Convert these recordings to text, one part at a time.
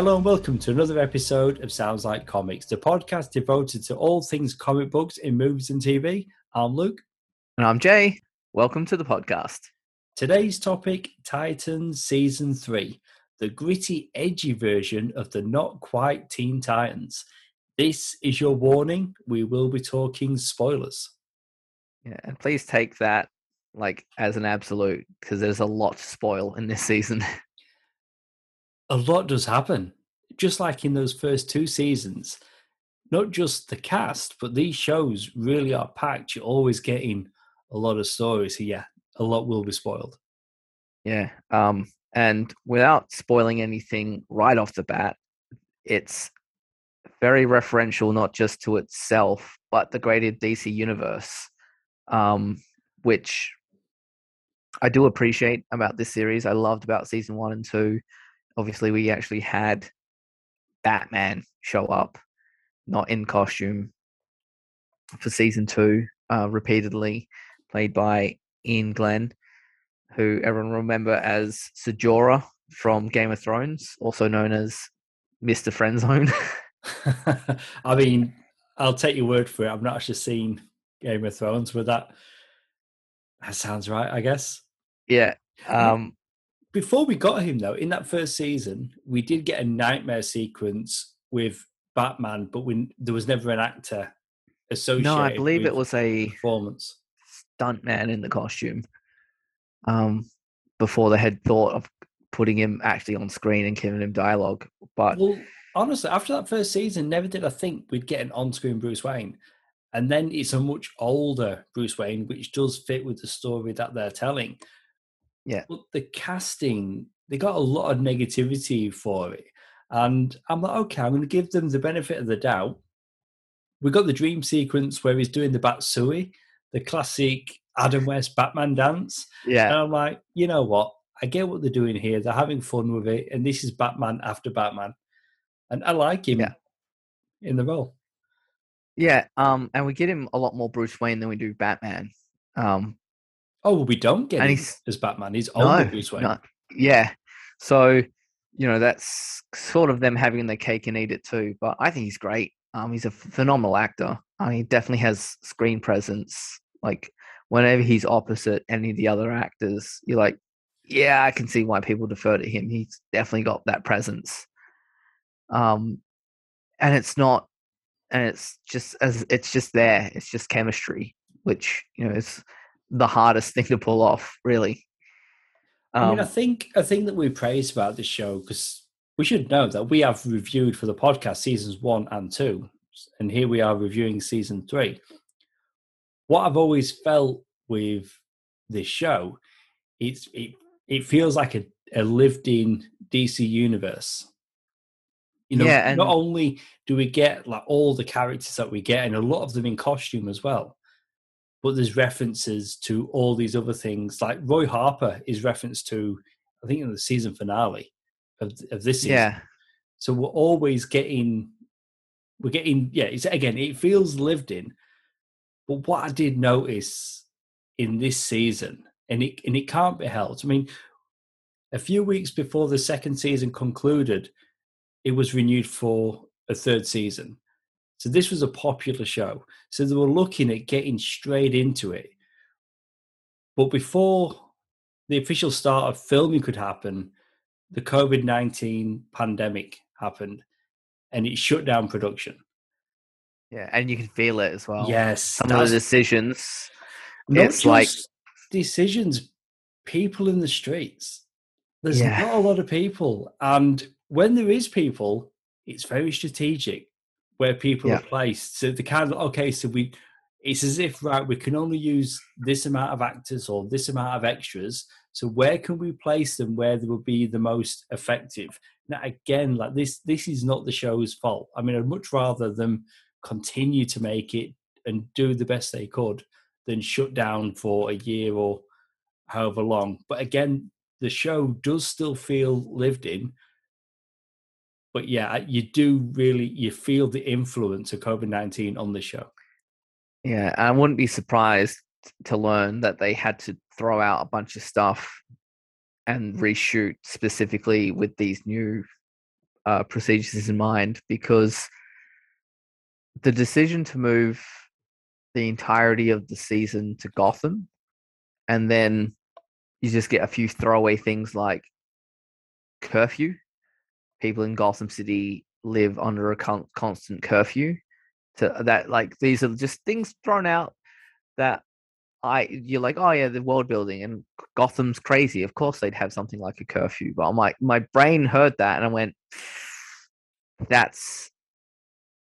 Hello and welcome to another episode of Sounds Like Comics, the podcast devoted to all things comic books in movies and TV. I'm Luke. And I'm Jay. Welcome to the podcast. Today's topic Titans Season 3, the gritty, edgy version of the not quite Teen Titans. This is your warning. We will be talking spoilers. Yeah, and please take that like as an absolute because there's a lot to spoil in this season. a lot does happen. Just like in those first two seasons, not just the cast, but these shows really are packed. You're always getting a lot of stories. So yeah, a lot will be spoiled. Yeah. Um, and without spoiling anything right off the bat, it's very referential not just to itself, but the greater DC universe, um, which I do appreciate about this series. I loved about season one and two obviously we actually had Batman show up, not in costume, for season two, uh, repeatedly, played by Iain Glen, who everyone remember as Ser Jorah from Game of Thrones, also known as Mr. Friendzone. I mean, I'll take your word for it. I've not actually seen Game of Thrones, but that that sounds right, I guess. Yeah. Um, before we got him though, in that first season, we did get a nightmare sequence with Batman, but we, there was never an actor associated. No, I believe it was a performance stuntman in the costume. Um, before they had thought of putting him actually on screen and giving him dialogue, but well, honestly, after that first season, never did I think we'd get an on-screen Bruce Wayne. And then it's a much older Bruce Wayne, which does fit with the story that they're telling. Yeah. But the casting, they got a lot of negativity for it. And I'm like, okay, I'm going to give them the benefit of the doubt. We got the dream sequence where he's doing the Batusi, the classic Adam West Batman dance. Yeah. And I'm like, you know what? I get what they're doing here. They're having fun with it. And this is Batman after Batman. And I like him yeah. in the role. Yeah. Um, and we get him a lot more Bruce Wayne than we do Batman. Um, Oh, well, we don't get and him as Batman. He's older Bruce Wayne. No. Yeah. So, you know, that's sort of them having the cake and eat it too. But I think he's great. Um, he's a phenomenal actor. I mean, he definitely has screen presence. Like whenever he's opposite any of the other actors, you're like, yeah, I can see why people defer to him. He's definitely got that presence. Um, and it's not, and it's just as it's just there. It's just chemistry, which you know is the hardest thing to pull off, really. Um, I mean, I um think a thing that we praise about this show because we should know that we have reviewed for the podcast seasons one and two, and here we are reviewing season three. What I've always felt with this show, it's it it feels like a, a lived-in DC universe. You know, yeah, and not only do we get like all the characters that we get, and a lot of them in costume as well, but there's references to all these other things. Like Roy Harper is referenced to, I think, in the season finale of, of this season. Yeah. So we're always getting, we're getting, yeah. It's again, it feels lived in. But what I did notice in this season, and it and it can't be helped. I mean, a few weeks before the second season concluded, it was renewed for a third season. So this was a popular show. So they were looking at getting straight into it. But before the official start of filming could happen, the COVID 19 pandemic happened and it shut down production. Yeah, and you can feel it as well. Yes. Some of the decisions. It's like decisions, people in the streets. There's yeah. not a lot of people. And when there is people, it's very strategic where people yeah. are placed. So the kind of okay, so we it's as if right we can only use this amount of actors or this amount of extras. So where can we place them where they will be the most effective? Now again, like this this is not the show's fault. I mean, I'd much rather them continue to make it and do the best they could than shut down for a year or however long. But again, the show does still feel lived in but yeah, you do really you feel the influence of COVID nineteen on the show. Yeah, I wouldn't be surprised to learn that they had to throw out a bunch of stuff and reshoot specifically with these new uh, procedures in mind because the decision to move the entirety of the season to Gotham, and then you just get a few throwaway things like curfew. People in Gotham City live under a con- constant curfew. To uh, that, like these are just things thrown out that I you're like, oh yeah, the world building and Gotham's crazy. Of course they'd have something like a curfew. But I'm like, my brain heard that and I went, that's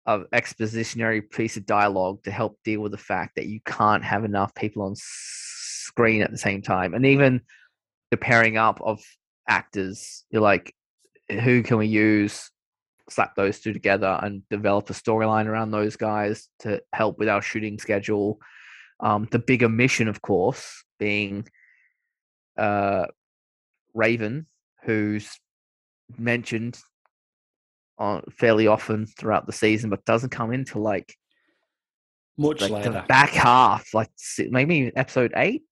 a expositionary piece of dialogue to help deal with the fact that you can't have enough people on screen at the same time. And even the pairing up of actors, you're like, who can we use? Slap those two together and develop a storyline around those guys to help with our shooting schedule um, the bigger mission, of course, being uh, Raven, who's mentioned on fairly often throughout the season, but doesn't come into like much like later. The back half, like maybe episode eight.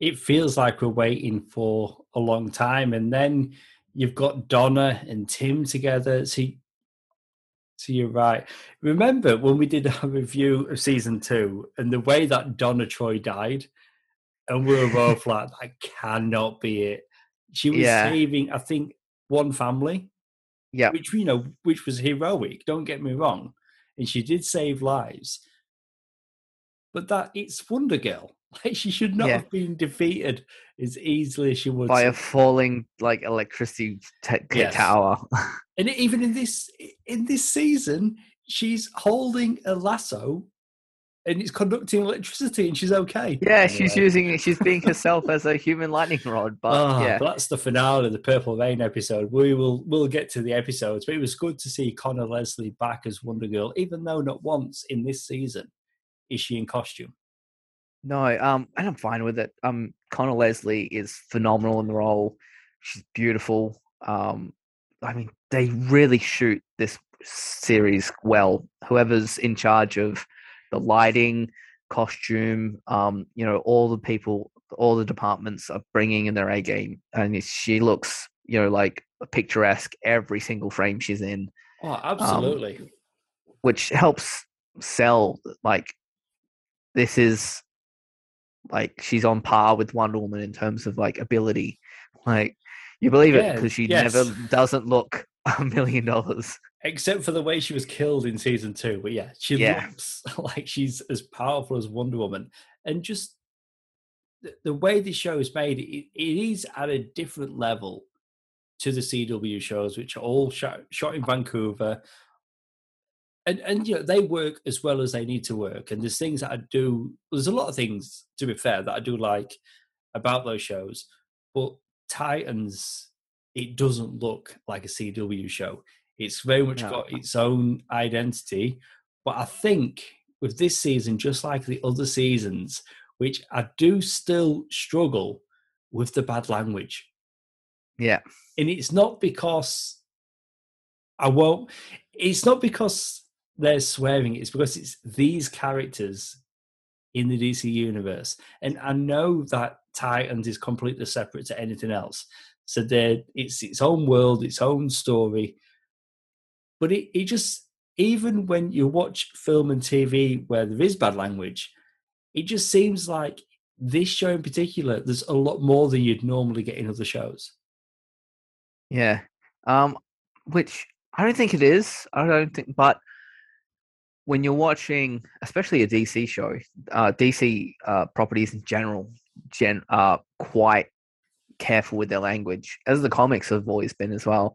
It feels like we're waiting for a long time, and then you've got Donna and Tim together. See, so you're right. Remember when we did a review of season two and the way that Donna Troy died, and we were both like, "That cannot be it." She was yeah. saving, I think, one family. Yeah, which you know, which was heroic. Don't get me wrong, and she did save lives. But that it's Wonder Girl. Like she should not yeah. have been defeated as easily as she was by a falling like electricity t- yes. tower. and even in this in this season, she's holding a lasso and it's conducting electricity and she's okay. Yeah, anyway. she's using it. She's being herself as a human lightning rod. But oh, yeah, that's the finale of the Purple Rain episode. We will we'll get to the episodes, but it was good to see Conor Leslie back as Wonder Girl, even though not once in this season is she in costume. No, um, and I'm fine with it. Um, Conor Leslie is phenomenal in the role. She's beautiful. Um, I mean, they really shoot this series well. Whoever's in charge of the lighting, costume, um, you know, all the people, all the departments are bringing in their A game, and she looks, you know, like picturesque every single frame she's in. Oh, um, absolutely. Um, which helps sell like this is like she's on par with Wonder Woman in terms of like ability. Like you believe it because she yes. never doesn't look a million dollars. Except for the way she was killed in season two. But yeah, she yeah. looks like she's as powerful as Wonder Woman. And just the, the way this show is made, it, it is at a different level to the CW shows, which are all shot, shot in Vancouver, and and you know they work as well as they need to work. And there's things that I do. There's a lot of things to be fair that I do like about those shows, but Titans it doesn't look like a CW show. It's very much no. got its own identity. But I think with this season, just like the other seasons, which I do still struggle with the bad language. Yeah. And it's not because I won't, it's not because they're swearing it's because it's these characters in the DC universe. And I know that Titans is completely separate to anything else. So it's its own world, its own story. But it, it just even when you watch film and TV where there is bad language, it just seems like this show in particular, there's a lot more than you'd normally get in other shows. Yeah. Um, which I don't think it is. I don't think, but when you're watching, especially a DC show, uh, DC uh, properties in general, gen are quite careful with their language, as the comics have always been as well.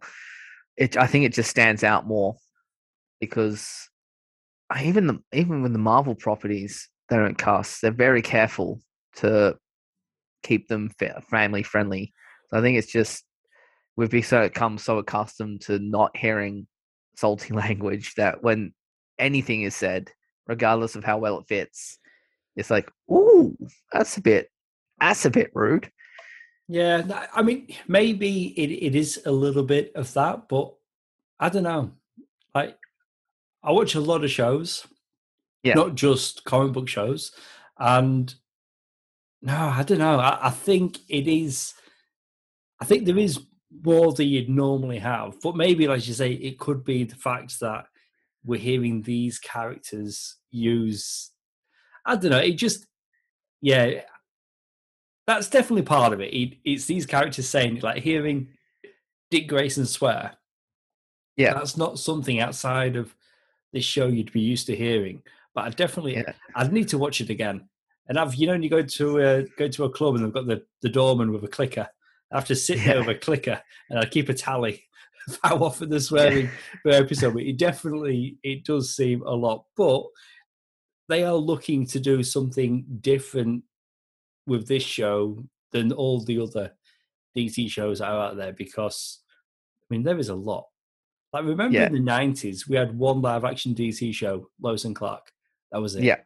It, I think, it just stands out more because even the even with the Marvel properties, they don't cast. They're very careful to keep them family friendly. So I think it's just we've become so accustomed to not hearing salty language that when anything is said, regardless of how well it fits, it's like, ooh, that's a bit, that's a bit rude. Yeah, I mean, maybe it, it is a little bit of that, but I don't know. Like, I watch a lot of shows, yeah, not just comic book shows, and no, I don't know. I, I think it is. I think there is more than you'd normally have. But maybe, like you say, it could be the fact that we're hearing these characters use. I don't know. It just, yeah, that's definitely part of it. it it's these characters saying, like hearing Dick Grayson swear. Yeah, that's not something outside of this show you'd be used to hearing. But I definitely, yeah. I'd need to watch it again. And I've, you know, when you go to a, go to a club and they've got the, the doorman with a clicker, I have to sit yeah. there with a clicker and I keep a tally how often they're swearing per episode. But it definitely, it does seem a lot. But they are looking to do something different with this show than all the other DC shows that are out there because, I mean, there is a lot. Like, remember yeah. in the 90s, we had one live action DC show, Lois and Clark. That was it. Yeah.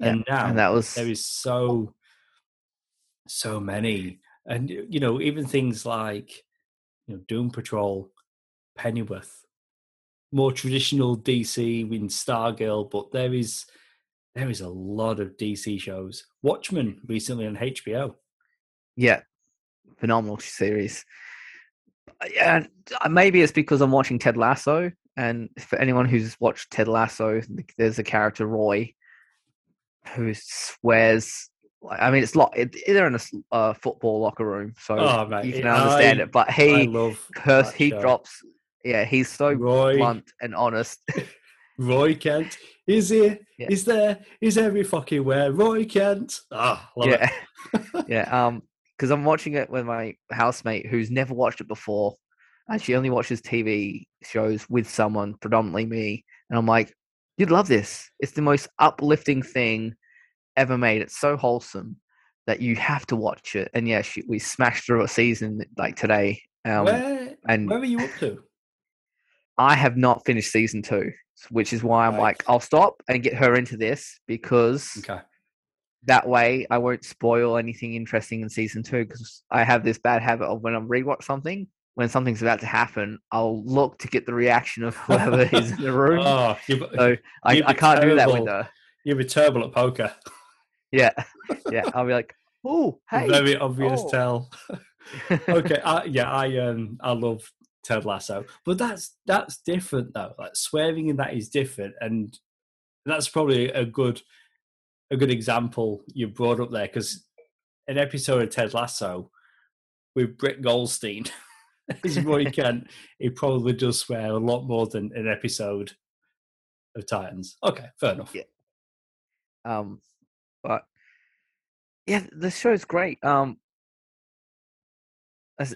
And yeah. now and that was... there is so, so many. And, you know, even things like, you know, Doom Patrol, Pennyworth, more traditional DC in Stargirl, but there is there is a lot of DC shows. Watchmen recently on HBO. Yeah, phenomenal series. Yeah, uh, maybe it's because I'm watching Ted Lasso, and for anyone who's watched Ted Lasso, there's a character Roy who swears. I mean, it's like they're in a uh, football locker room, so oh, you can understand it. But he, curse, he show. drops. Yeah, he's so Roy. blunt and honest. Roy Kent. Is he? Yeah. Is there? Is every fucking where? Roy Kent. Ah, oh, yeah, yeah. Um, because I'm watching it with my housemate who's never watched it before, and she only watches TV shows with someone, predominantly me. And I'm like, you'd love this. It's the most uplifting thing ever made. It's so wholesome that you have to watch it. And yeah, she, we smashed through a season like today. Um, where, and where are you up to? I have not finished season two which is why I'm right. like, I'll stop and get her into this because okay. that way I won't spoil anything interesting in season two. Because I have this bad habit of when I rewatch something, when something's about to happen, I'll look to get the reaction of whoever is in the room. Oh, so I, I, can't terrible. do that with her. You'll be terrible at poker. Yeah, yeah. I'll be like, oh, hey, very obvious oh. tell. okay, I, yeah, I um, I love Ted Lasso. But that's that's different though. Like swearing in that is different, and that's probably a good a good example you brought up there because an episode of Ted Lasso with Brett Goldstein is Roy Kent. He probably does swear a lot more than an episode of Titans. Okay, fair enough. Yeah. Um, but yeah, the is great. Um, as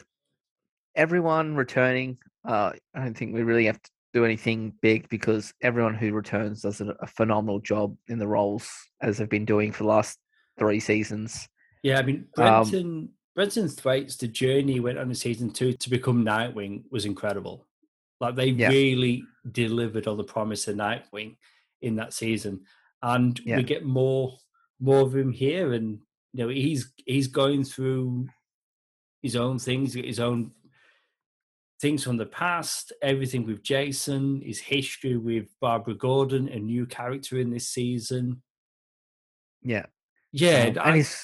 everyone returning, uh, I don't think we really have to do anything big because everyone who returns does a, a phenomenal job in the roles as they've been doing for the last three seasons. Yeah, I mean, Brenton, um, Brenton Thwaites, the journey he went on in season two to become Nightwing was incredible. Like they yeah. really delivered on the promise of Nightwing in that season, and yeah. we get more more of him here. And you know, he's he's going through his own things, his own things from the past, everything with Jason, his history with Barbara Gordon, a new character in this season. Yeah. Yeah. Um, I, and his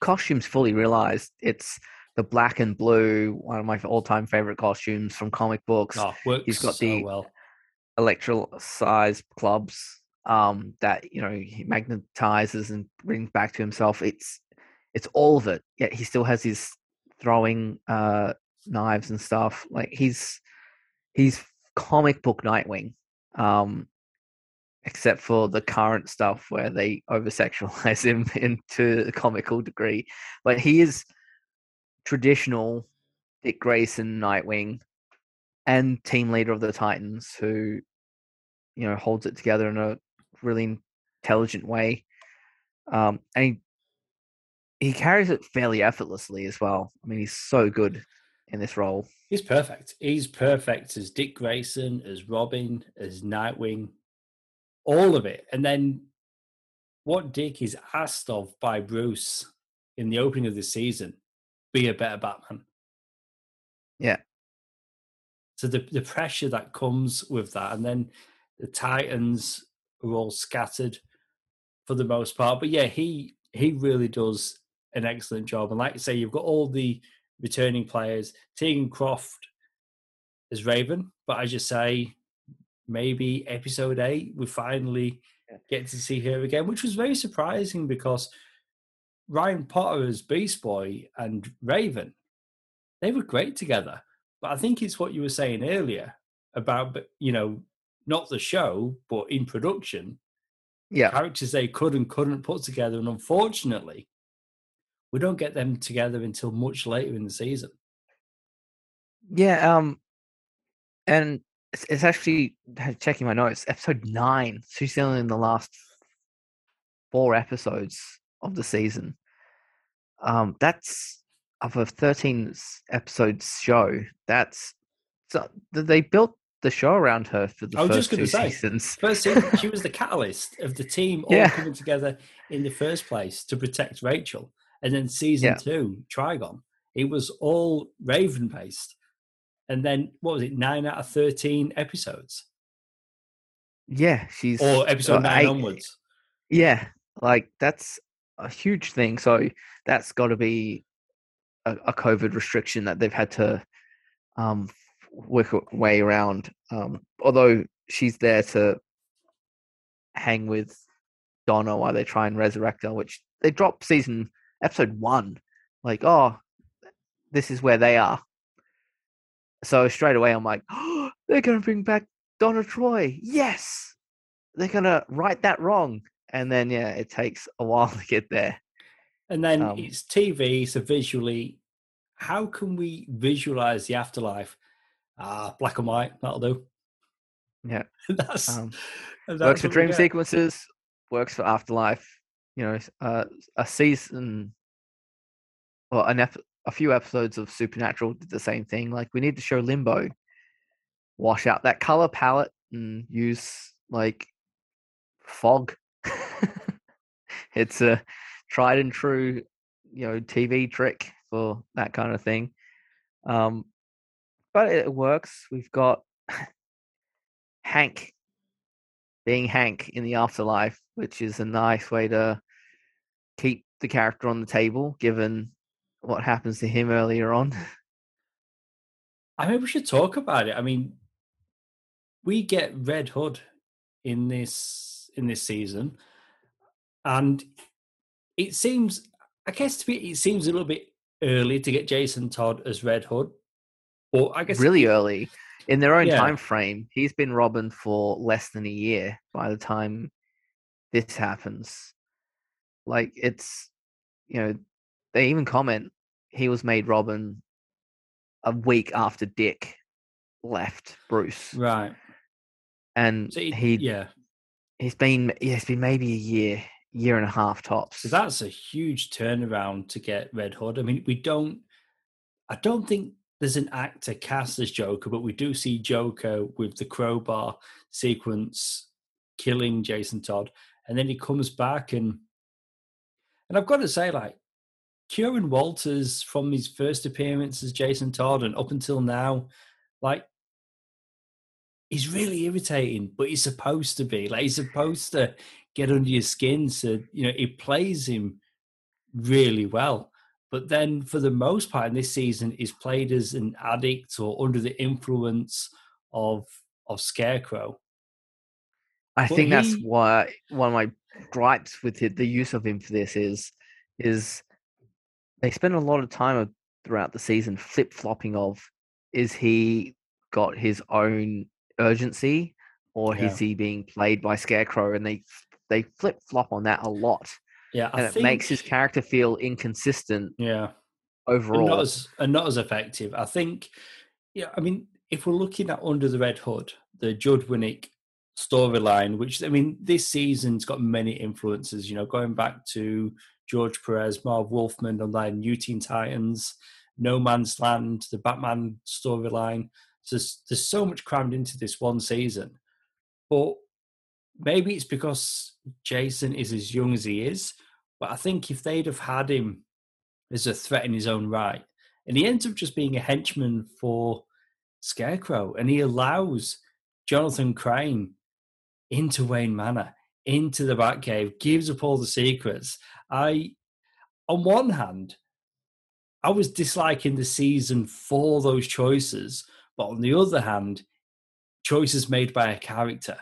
costume's fully realized. It's the black and blue, one of my all time favorite costumes from comic books. Oh, He's got the so well. electro size clubs um, that, you know, he magnetizes and brings back to himself. It's it's all of it. Yet he still has his throwing uh knives and stuff. Like he's he's comic book Nightwing, um, except for the current stuff where they over sexualize him into a comical degree. But he is traditional Dick Grayson Nightwing and team leader of the Titans, who you know holds it together in a really intelligent way. Um, and he, he carries it fairly effortlessly as well. I mean, he's so good in this role. He's perfect. He's perfect as Dick Grayson, as Robin, as Nightwing, all of it. And then what Dick is asked of by Bruce in the opening of the season be a better Batman. Yeah. So the the pressure that comes with that, and then the Titans are all scattered for the most part. But yeah, he he really does an excellent job. And like you say, you've got all the returning players. Teagan Croft as Raven, but as you say, maybe episode eight we finally get to see her again, which was very surprising because Ryan Potter as Beast Boy and Raven, they were great together. But I think it's what you were saying earlier about, you know, not the show, but in production, yeah, characters they could and couldn't put together, and unfortunately, we don't get them together until much later in the season. Yeah, um, and it's, it's actually checking my notes. Episode nine. She's only in the last four episodes of the season. Um, that's of a 13 episodes show. That's so they built the show around her for the I was first just two say, seasons. First season, she was the catalyst of the team all yeah. coming together in the first place to protect Rachel. And then season yeah. two, Trigon, it was all Raven based. And then what was it, nine out of thirteen episodes? Yeah, she's or episode uh, nine eight, onwards. Yeah, like that's a huge thing. So that's got to be a, a, COVID restriction that they've had to um, work way around. Um, although she's there to hang with Donna while they try and resurrect her, which they drop season episode one. Like, oh, this is where they are. So straight away, I'm like, oh, they're going to bring back Donna Troy. Yes, they're going to right that wrong. And then, yeah, it takes a while to get there. And then um, it's TV, so visually, how can we visualize the afterlife? Ah, uh, black and white, that'll do. Yeah, that's, um, that's works for dream sequences, works for afterlife. You know, uh, a season or an ep- a few episodes of Supernatural did the same thing. Like we need to show Limbo, wash out that color palette, and use like fog. it's a tried and true, you know, TV trick for that kind of thing. Um, but it works. We've got Hank being Hank in the afterlife, which is a nice way to keep the character on the table, given what happens to him earlier on. I mean, we should talk about it. I mean, we get Red Hood in this in this season, and it seems, I guess, to me, it seems a little bit early to get Jason Todd as Red Hood, or I guess really early in their own yeah. time frame. He's been Robin for less than a year by the time this happens. Like it's, you know, they even comment he was made Robin a week after Dick left Bruce. Right. And so he, he, yeah. He's been yeah, it's been maybe a year, year and a half tops. So that's a huge turnaround to get Red Hood. I mean, we don't I don't think there's an actor cast as Joker, but we do see Joker with the crowbar sequence killing Jason Todd. And then he comes back and and I've got to say, like, Curran Walters from his first appearance as Jason Todd and up until now, like he's really irritating, but he's supposed to be. Like he's supposed to get under your skin. So, you know, he plays him really well. But then for the most part in this season, he's played as an addict or under the influence of of Scarecrow. I but think he, that's why one of my gripes with it, the use of him for this is is they spend a lot of time throughout the season flip flopping of is he got his own urgency or yeah. is he being played by Scarecrow? And they they flip flop on that a lot. Yeah, I and think, it makes his character feel inconsistent. Yeah, overall, and not as and not as effective. I think. Yeah, I mean, if we're looking at Under the Red Hood, the Judd Winick storyline, which I mean, this season's got many influences. You know, going back to George Perez, Marv Wolfman on then New Teen Titans, No Man's Land, the Batman storyline. So there's, there's so much crammed into this one season. But maybe it's because Jason is as young as he is. But I think if they'd have had him as a threat in his own right, and he ends up just being a henchman for Scarecrow, and he allows Jonathan Crane into Wayne Manor, into the Batcave, gives up all the secrets. I, on one hand, I was disliking the season for those choices, but on the other hand, choices made by a character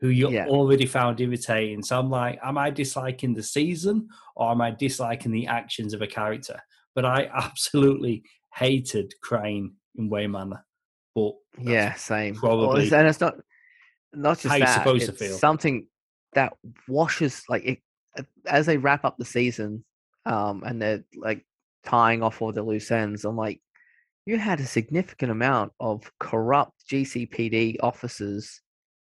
who you yeah. already found irritating. So I'm like, am I disliking the season or am I disliking the actions of a character? But I absolutely hated Crane in Wayne Manor. But yeah, same. Probably, well, and it's not not just that. supposed to feel. Something that washes like it as they wrap up the season, um, and they're like tying off all the loose ends. I'm like, you had a significant amount of corrupt GCPD officers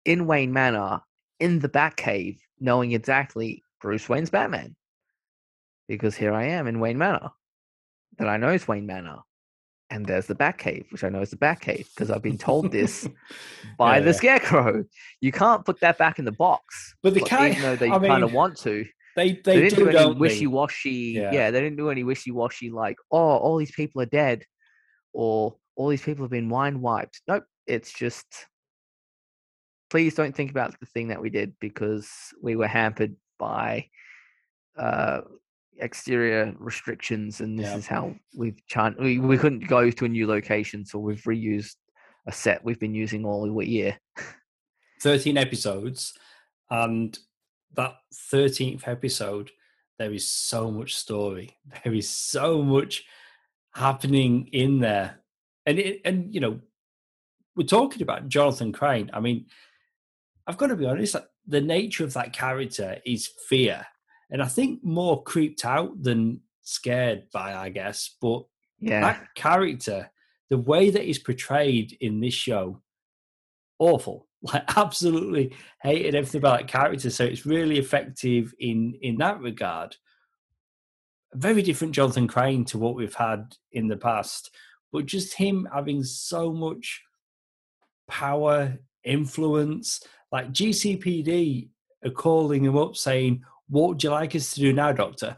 in Wayne Manor in the Batcave, knowing exactly Bruce Wayne's Batman. Because here I am in Wayne Manor, that I know is Wayne Manor. And there's the Batcave, which I know is the Batcave because I've been told this by yeah, the yeah. Scarecrow. You can't put that back in the box. But the cat, even though they kind of want to. They they, they didn't do, do any wishy washy. Yeah. yeah, they didn't do any wishy washy like, oh, all these people are dead, or all these people have been wine wiped. Nope, it's just please don't think about the thing that we did because we were hampered by uh, exterior restrictions, and this yeah. is how we've chan- we, we couldn't go to a new location, so we've reused a set we've been using all year. 13 episodes, and that 13th episode, there is so much story. There is so much happening in there. And it, and you know, we're talking about Jonathan Crane. I mean, I've got to be honest, the nature of that character is fear. And I think more creeped out than scared by, I guess. But yeah. that character, the way that he's portrayed in this show, awful. Like absolutely hated everything about that character. So it's really effective in in that regard. Very different Jonathan Crane to what we've had in the past. But just him having so much power, influence, like GCPD are calling him up saying, "What would you like us to do now, Doctor?"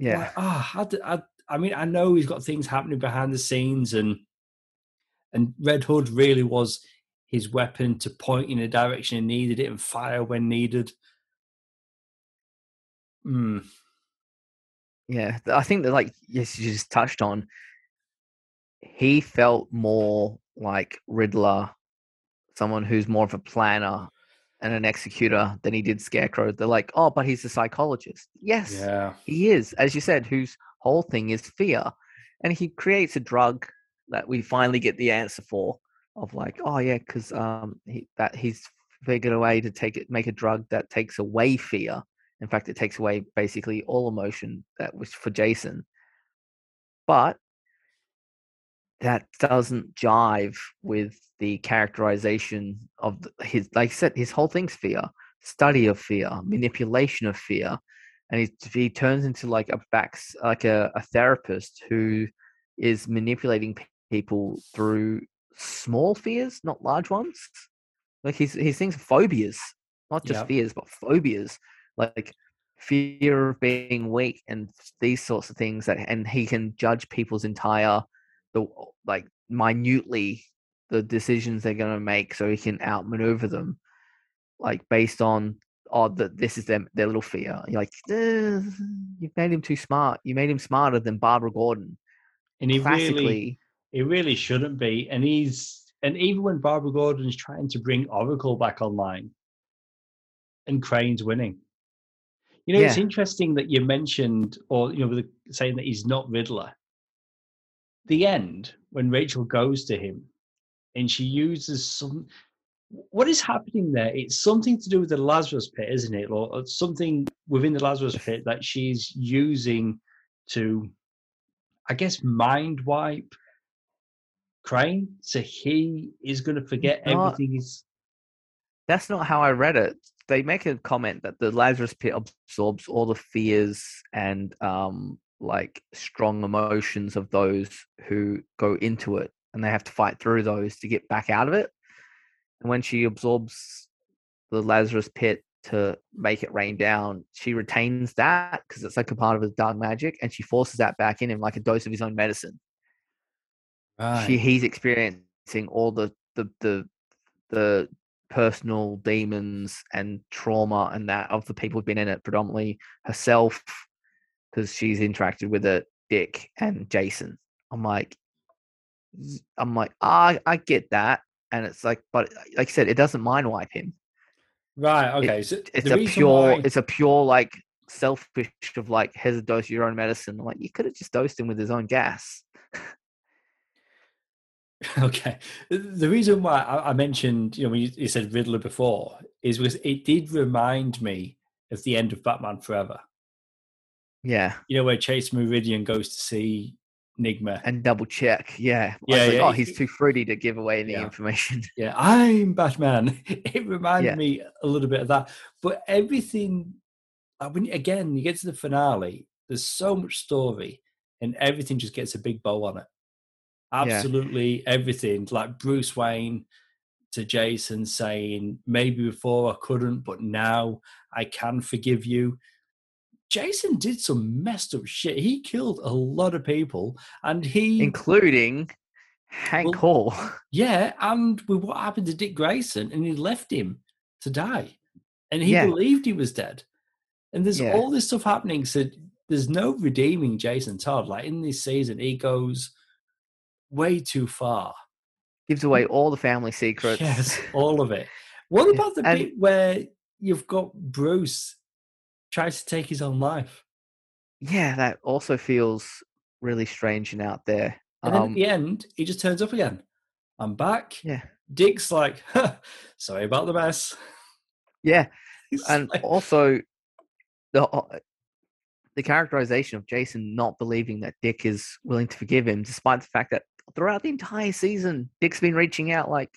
Yeah. Ah, like, oh, I, I, I mean, I know he's got things happening behind the scenes, and and Red Hood really was his weapon to point in a direction he needed it and fire when needed. Hmm. Yeah, I think that, like, yes, you just touched on. He felt more like Riddler someone who's more of a planner and an executor than he did Scarecrow. They're like, oh, but he's a psychologist. Yes, yeah. he is, as you said, whose whole thing is fear. And he creates a drug that we finally get the answer for of like, oh yeah, because um, he, that he's figured a way to take it, make a drug that takes away fear. In fact, it takes away basically all emotion that was for Jason. But that doesn't jive with the characterization of his like I said his whole thing's fear study of fear manipulation of fear and he, he turns into like a backs like a, a therapist who is manipulating people through small fears not large ones like he's he thinks phobias not just yep. fears but phobias like fear of being weak and these sorts of things that and he can judge people's entire the like minutely the decisions they're going to make so he can outmaneuver them like based on oh that this is their their little fear. You're like you've made him too smart you made him smarter than barbara gordon. And he really he really shouldn't be and he's and even when barbara gordon is trying to bring oracle back online and crane's winning. You know yeah. it's interesting that you mentioned or you know saying that he's not riddler the end when Rachel goes to him and she uses some what is happening there? It's something to do with the lazarus pit isn't it? Or something within the lazarus pit that she's using to i guess mind wipe crane so he is going to forget not, everything he's that's not how i read it. They make a comment that the lazarus pit absorbs all the fears and um like strong emotions of those who go into it and they have to fight through those to get back out of it. And when she absorbs the Lazarus pit to make it rain down, she retains that because it's like a part of his dark magic and she forces that back in him like a dose of his own medicine. Right. She he's experiencing all the the the the personal demons and trauma and that of the people who've been in it, predominantly herself, because she's interacted with it, Dick and Jason. I'm like, I'm like, I I get that, and it's like, but like I said, it doesn't mind wipe him. Right. Okay. It, so it's a pure, why- it's a pure like selfish of like, here's a dose of your own medicine. I'm like, you could have just dosed him with his own gas. Okay. The reason why I I mentioned, you know, when you, you said Riddler before is because it did remind me of the end of Batman Forever. Yeah, You know, where Chase Meridian goes to see Nygma. and double check. Yeah, was Yeah, like, oh, he's too fruity to give away any Yeah. information. Yeah, I'm Batman. It reminded Yeah. me a little bit of that. But everything, uh, I mean, again, you get to the finale, there's so much story, and everything just gets a big bow on it. Absolutely everything. Like Bruce Wayne to Jason saying, maybe before I couldn't, but now I can forgive you. Jason did some messed up shit. He killed a lot of people, and he including Hank Well- Hall. yeah, and with what happened to Dick Grayson, and he left him to die, and he Yeah. believed he was dead. And there's Yeah. all this stuff happening. So there's no redeeming Jason Todd. Like in this season, he goes way too far. Gives away all the family secrets. Yes, all of it. What about the and- bit where you've got Bruce tries to take his own life, yeah, that also feels really strange and out there. and then at Um, the end, he just turns up again. I'm back. yeah, Dick's like, sorry about the mess. yeah, and like- also the uh, the characterization of Jason not believing that Dick is willing to forgive him, despite the fact that throughout the entire season, Dick's been reaching out like,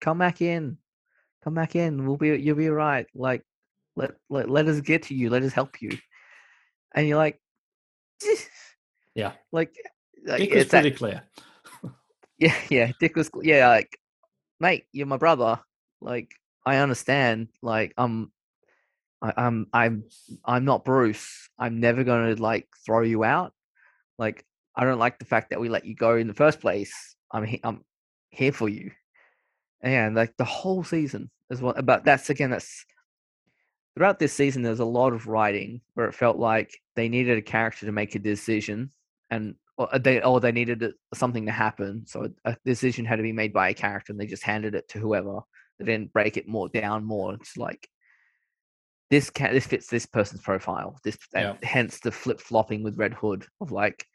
"Come back in, come back in. We'll be, you'll be all right. Like, let let let us get to you. Let us help you." And you're like, Yeah. like, like Dick was it's that- clear. yeah, yeah. Dick was, yeah, like, mate, you're my brother. Like, I understand. Like, I'm, I, I'm, I'm, I'm not Bruce. I'm never gonna like throw you out. Like, I don't like the fact that we let you go in the first place. I'm, he- I'm here for you. And like the whole season as well. But that's again, that's throughout this season. There's a lot of writing where it felt like they needed a character to make a decision, and or uh, they or they needed something to happen. So a decision had to be made by a character, and they just handed it to whoever. They didn't break it more down more. It's like this can this fits this person's profile. This and hence the flip flopping with Red Hood of like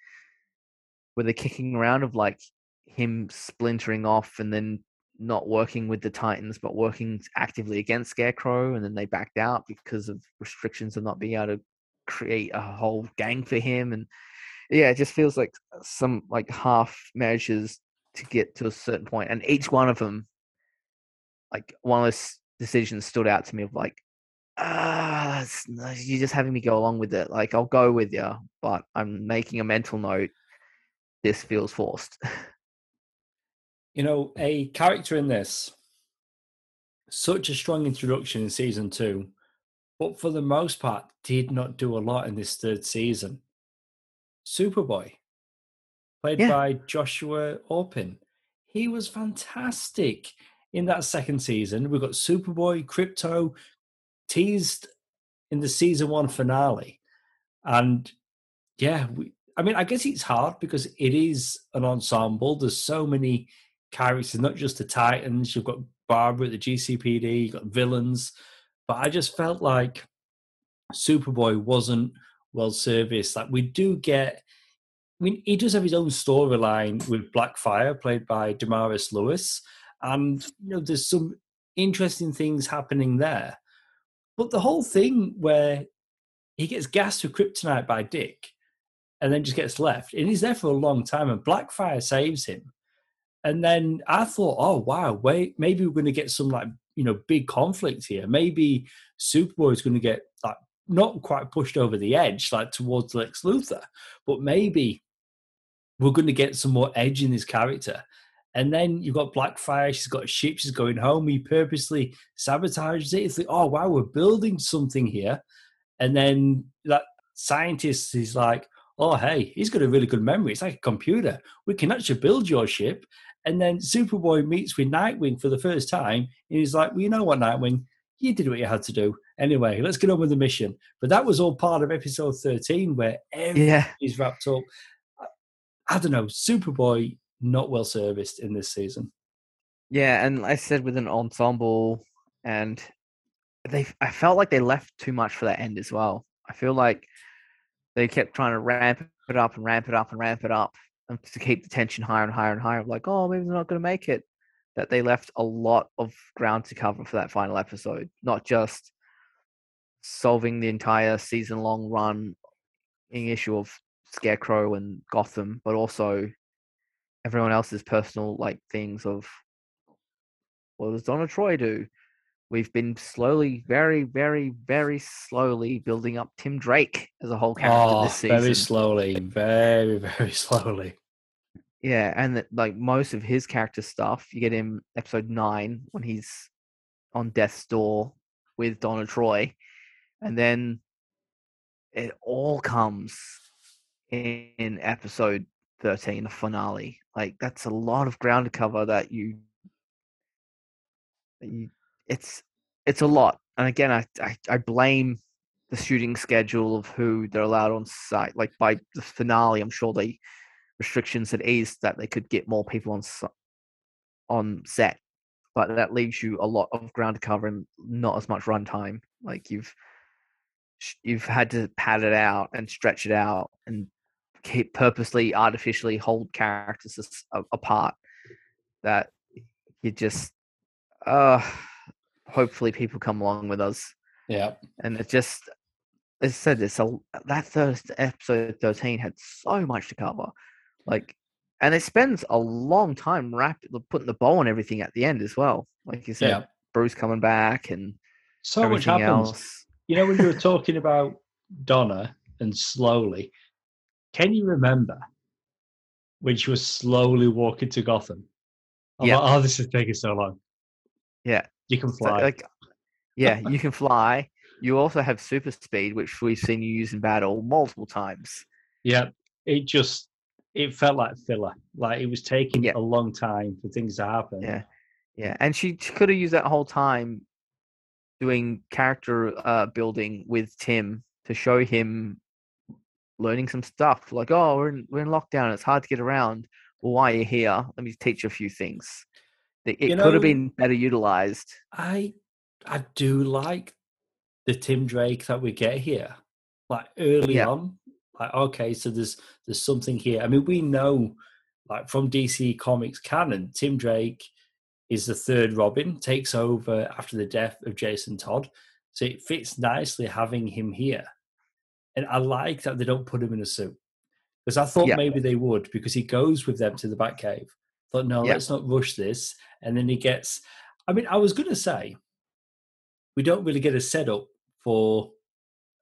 where they're kicking around of like him splintering off and then not working with the Titans, but working actively against Scarecrow, and then they backed out because of restrictions of not being able to create a whole gang for him. And yeah, it just feels like some like half measures to get to a certain point, and each one of them, like one of those decisions, stood out to me of like, ah, you're just having me go along with it. Like I'll go with you, but I'm making a mental note. This feels forced. You know, a character in this, such a strong introduction in season two, but for the most part, did not do a lot in this third season. Superboy, played Yeah. by Joshua Orpin. He was fantastic in that second season. We've got Superboy, Krypto, teased in the season one finale. And yeah, we, I mean, I guess it's hard because it is an ensemble. There's so many characters, not just the Titans. You've got Barbara the GCPD, you've got villains. But I just felt like Superboy wasn't well serviced. Like we do get, I mean, he does have his own storyline with Blackfire, played by Damaris Lewis, and you know, there's some interesting things happening there. But the whole thing where he gets gassed with kryptonite by Dick, and then just gets left, and he's there for a long time, and Blackfire saves him. And then I thought, oh wow, wait, maybe we're going to get some like you know big conflict here. Maybe Superboy is going to get like not quite pushed over the edge, like towards Lex Luthor, but maybe we're going to get some more edge in this character. And then you've got Blackfire, she's got a ship, she's going home. He purposely sabotages it. It's like, oh wow, we're building something here. And then that scientist is like, oh hey, he's got a really good memory. It's like a computer. We can actually build your ship. And then Superboy meets with Nightwing for the first time, and he's like, well, you know what, Nightwing, you did what you had to do. Anyway, let's get on with the mission. But that was all part of episode 13 where everything yeah, is wrapped up. I don't know, Superboy not well serviced in this season. Yeah, and I said with an ensemble, and they, I felt like they left too much for that end as well. I feel like they kept trying to ramp it up and ramp it up and ramp it up to keep the tension higher and higher and higher. Like, oh, maybe they're not going to make it. That they left a lot of ground to cover for that final episode, not just solving the entire season long run in issue of Scarecrow and Gotham, but also everyone else's personal like things of what does Donna Troy do? We've been slowly, very, very, very slowly building up Tim Drake as a whole character oh, this season. Very slowly, very, very slowly. Yeah, and that, like most of his character stuff, you get him episode nine when he's on death's door with Donna Troy, and then it all comes in episode 13 the finale. Like that's a lot of ground to cover that you, that you it's it's a lot and again I, I i blame the shooting schedule of who they're allowed on site like by the finale i'm sure they restrictions had eased that they could get more people on on set but that leaves you a lot of ground to cover and not as much runtime. Like you've you've had to pad it out and stretch it out and keep purposely artificially hold characters apart that you just uh hopefully people come along with us. Yeah and it just as I said it's a that first episode 13 had so much to cover like and it spends a long time wrapping putting the bow on everything at the end as well like you said yeah. bruce coming back and so much happens else. you know when you were talking about donna and slowly can you remember when she was slowly walking to Gotham? I'm yeah. Like, oh, this is taking so long. Yeah. You can fly. So, like, yeah, you can fly. You also have super speed, which we've seen you use in battle multiple times. Yeah. It just it felt like filler. Like it was taking yeah. a long time for things to happen. Yeah. Yeah. And she could have used that whole time doing character uh, building with Tim to show him learning some stuff. Like, oh, we're in, we're in lockdown. It's hard to get around. Well, why are you here? Let me teach you a few things. It, it could have been better utilized. I I do like the Tim Drake that we get here. Like early yeah. on, like okay, so there's there's something here. I mean, we know like from DC Comics canon, Tim Drake is the third Robin, takes over after the death of Jason Todd. So it fits nicely having him here. And I like that they don't put him in a suit because I thought yeah. maybe they would because he goes with them to the Batcave. Thought no, yeah. let's not rush this. And then he gets. I mean, I was going to say we don't really get a setup for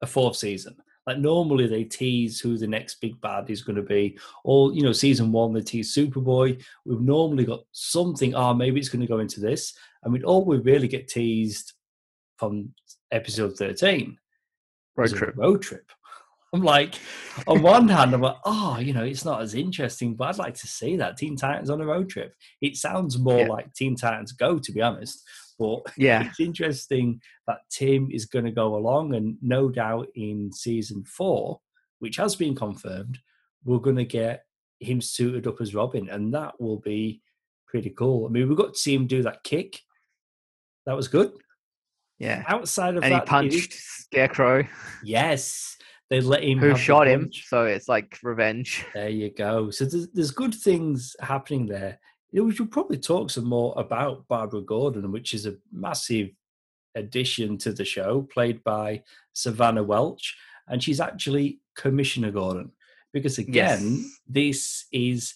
a fourth season. Like normally they tease who the next big bad is going to be, or you know, season one they tease Superboy. We've normally got something. Ah, oh, maybe it's going to go into this. I mean, all we really get teased from episode thirteen road trip. road trip. I'm like, on one hand, I'm like, oh, you know, it's not as interesting, but I'd like to see that Teen Titans on a road trip. It sounds more yeah. like Teen Titans Go, to be honest. But yeah, it's interesting that Tim is going to go along, and no doubt in season four, which has been confirmed, we're going to get him suited up as Robin, and that will be pretty cool. I mean, we got to see him do that kick. That was good. Yeah. Outside of and that, he punched Scarecrow. Yes. They let him who shot him, so it's like revenge. There you go. So there's, there's good things happening there. You know, we should probably talk some more about Barbara Gordon, which is a massive addition to the show, played by Savannah Welch, and she's actually Commissioner Gordon. Because again, yes. this is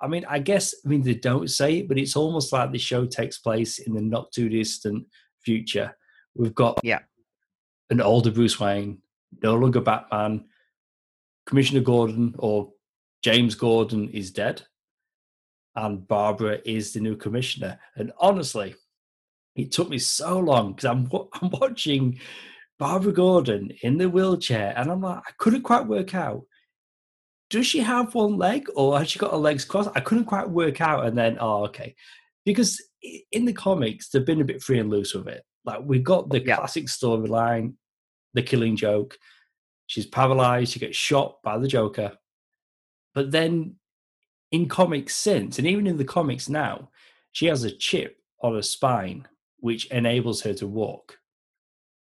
I mean, I guess I mean they don't say it, but it's almost like the show takes place in the not too distant future. We've got yeah an older Bruce Wayne, no longer Batman. Commissioner Gordon or James Gordon is dead, and Barbara is the new commissioner. And honestly, it took me so long because I'm I'm watching Barbara Gordon in the wheelchair, and I'm like, I couldn't quite work out. Does she have one leg, or has she got her legs crossed? I couldn't quite work out, and then oh, okay, because in the comics they've been a bit free and loose with it. Like we've got the yeah. classic storyline the killing joke. She's paralyzed. She gets shot by the Joker. But then in comics since, and even in the comics now, she has a chip on her spine which enables her to walk.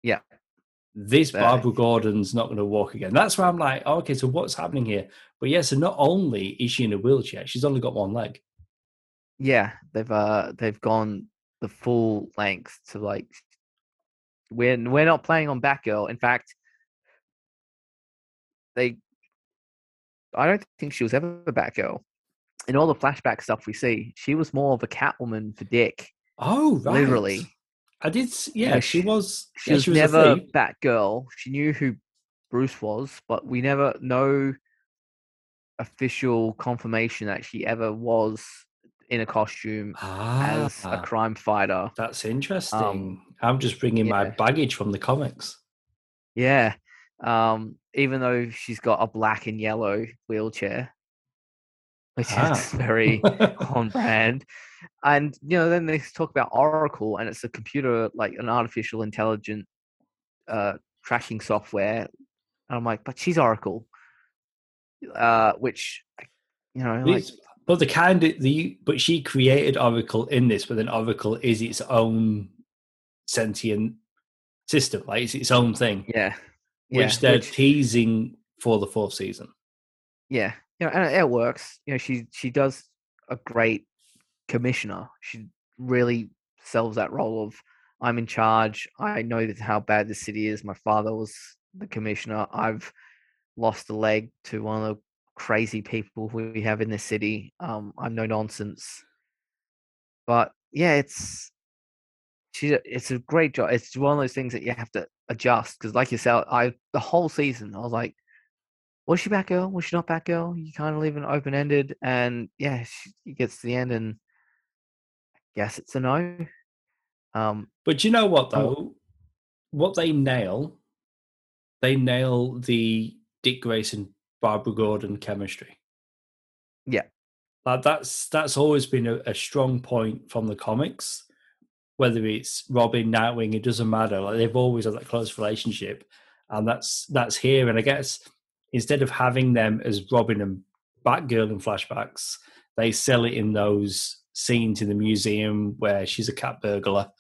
Yeah. This Barbara Gordon's not going to walk again. That's why I'm like, oh, okay, so what's happening here? But yeah, so not only is she in a wheelchair, she's only got one leg. Yeah, they've uh they've gone the full length to like we're we're not playing on Batgirl. In fact, they I don't think she was ever a Batgirl. In all the flashback stuff we see, she was more of a Catwoman for Dick. Oh, right. Literally. I did. Yeah, yeah she, she, was. She yeah, was, she was never Batgirl. She knew who Bruce was, but we never know official confirmation that she ever was in a costume ah, as a ah. crime fighter. That's interesting. Um, I'm just bringing yeah. my baggage from the comics. Yeah. Um, even though she's got a black and yellow wheelchair, which ah. is very on brand. And you know, then they talk about Oracle, and it's a computer, like an artificial intelligent uh, tracking software. And I'm like, but she's Oracle, uh, which you know, like, but the kind of the but she created Oracle in this, but then Oracle is its own sentient system, like it's its own thing. Yeah, which yeah. they're which, teasing for the fourth season. Yeah, you know, and it works. You know, she she does a great commissioner. She really sells that role of I'm in charge. I know that how bad the city is. My father was the commissioner. I've lost a leg to one of the crazy people we have in this city. Um, I'm no nonsense. But yeah, it's she. It's a great job. It's one of those things that you have to adjust because, like yourself, I the whole season I was like, was she Batgirl? Was she not Batgirl? You kind of leave it open ended, and yeah, she gets to the end, and I guess it's a no. Um, but you know what though, what they nail, they nail the Dick Grayson Barbara Gordon chemistry. Yeah, like that's that's always been a, a strong point from the comics. Whether it's Robin, Nightwing, it doesn't matter. Like they've always had that close relationship, and that's that's here. And I guess instead of having them as Robin and Batgirl in flashbacks, they sell it in those scenes in the museum where she's a cat burglar.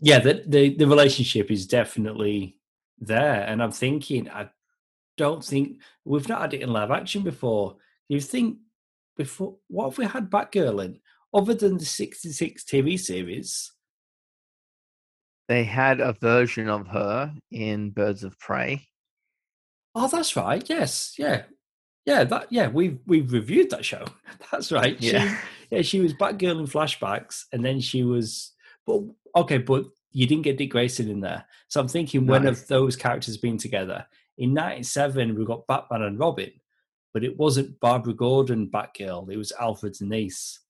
Yeah, the the, the relationship is definitely there, and I'm thinking I don't think we've not had it in live action before. You think before what have we had Batgirl in other than the '66 TV series? They had a version of her in Birds of Prey. Oh, that's right. Yes, yeah, yeah. That yeah. We've we've reviewed that show. That's right. Yeah, she, yeah. She was Batgirl in flashbacks, and then she was. But okay, but you didn't get Dick Grayson in there, so I'm thinking no. one of those characters being together. In '97, we got Batman and Robin, but it wasn't Barbara Gordon Batgirl. It was Alfred's niece.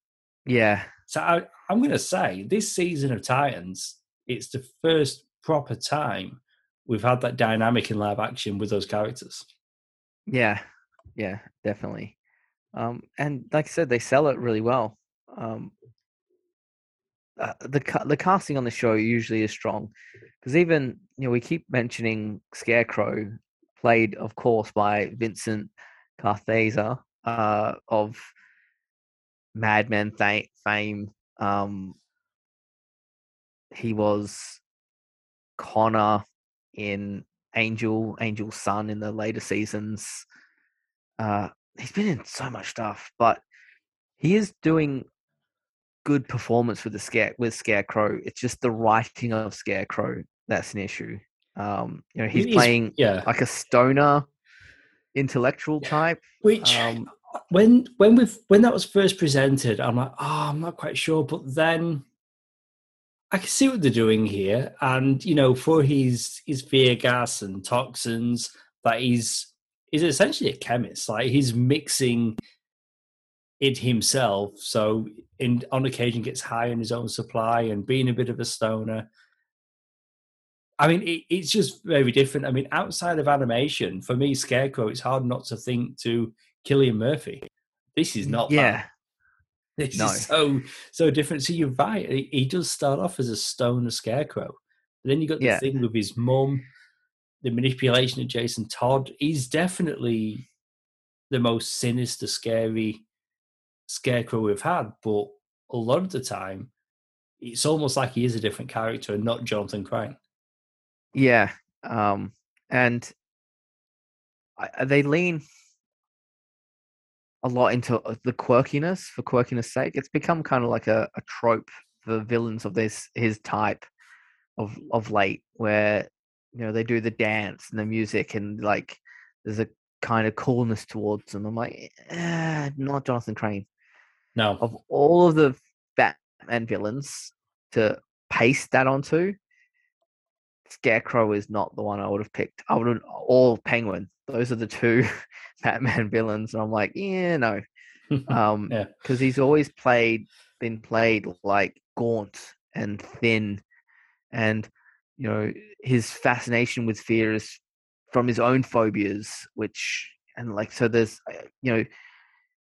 Yeah. So I, I'm going to say this season of Titans, it's the first proper time we've had that dynamic in live action with those characters. Yeah, yeah, definitely. Um, and like I said, they sell it really well. Um, uh, the the casting on the show usually is strong because even you know we keep mentioning Scarecrow, played of course by Vincent Kartheiser uh, of Mad Men th- fame. Um, he was Connor in Angel, Angel's son in the later seasons. Uh, he's been in so much stuff, but he is doing good performance with the scare with Scarecrow. It's just the writing of Scarecrow that's an issue. Um, you know, he's playing yeah. like a stoner intellectual type. Which um, when when we when that was first presented, I'm like, oh, I'm not quite sure. But then I can see what they're doing here, and you know, for his his fear gas and toxins, that he's is essentially a chemist. Like he's mixing it himself, so in on occasion gets high on his own supply and being a bit of a stoner. I mean, it, it's just very different. I mean, outside of animation, for me, Scarecrow, it's hard not to think to Cillian Murphy. This is not yeah. That. This no. is so so different. So you're right. He, he does start off as a stoner scarecrow. But then you got the yeah. thing with his mum, the manipulation of Jason Todd. He's definitely the most sinister, scary scarecrow we've had, but a lot of the time, it's almost like he is a different character and not Jonathan Crane. Yeah, um, and I, they lean a lot into uh, the quirkiness for quirkiness sake. It's become kind of like a, a trope for villains of this his type of of late, where you know they do the dance and the music and like there's a kind of coolness towards them. I'm like, eh, not Jonathan Crane. No, of all of the Batman villains to paste that onto, Scarecrow is not the one I would have picked. I would have, or Penguin. Those are the two Batman villains. And I'm like, yeah, no. Um, yeah. Because he's always played, been played like gaunt and thin. And, you know, his fascination with fear is from his own phobias, which, and like, so there's, uh, you know,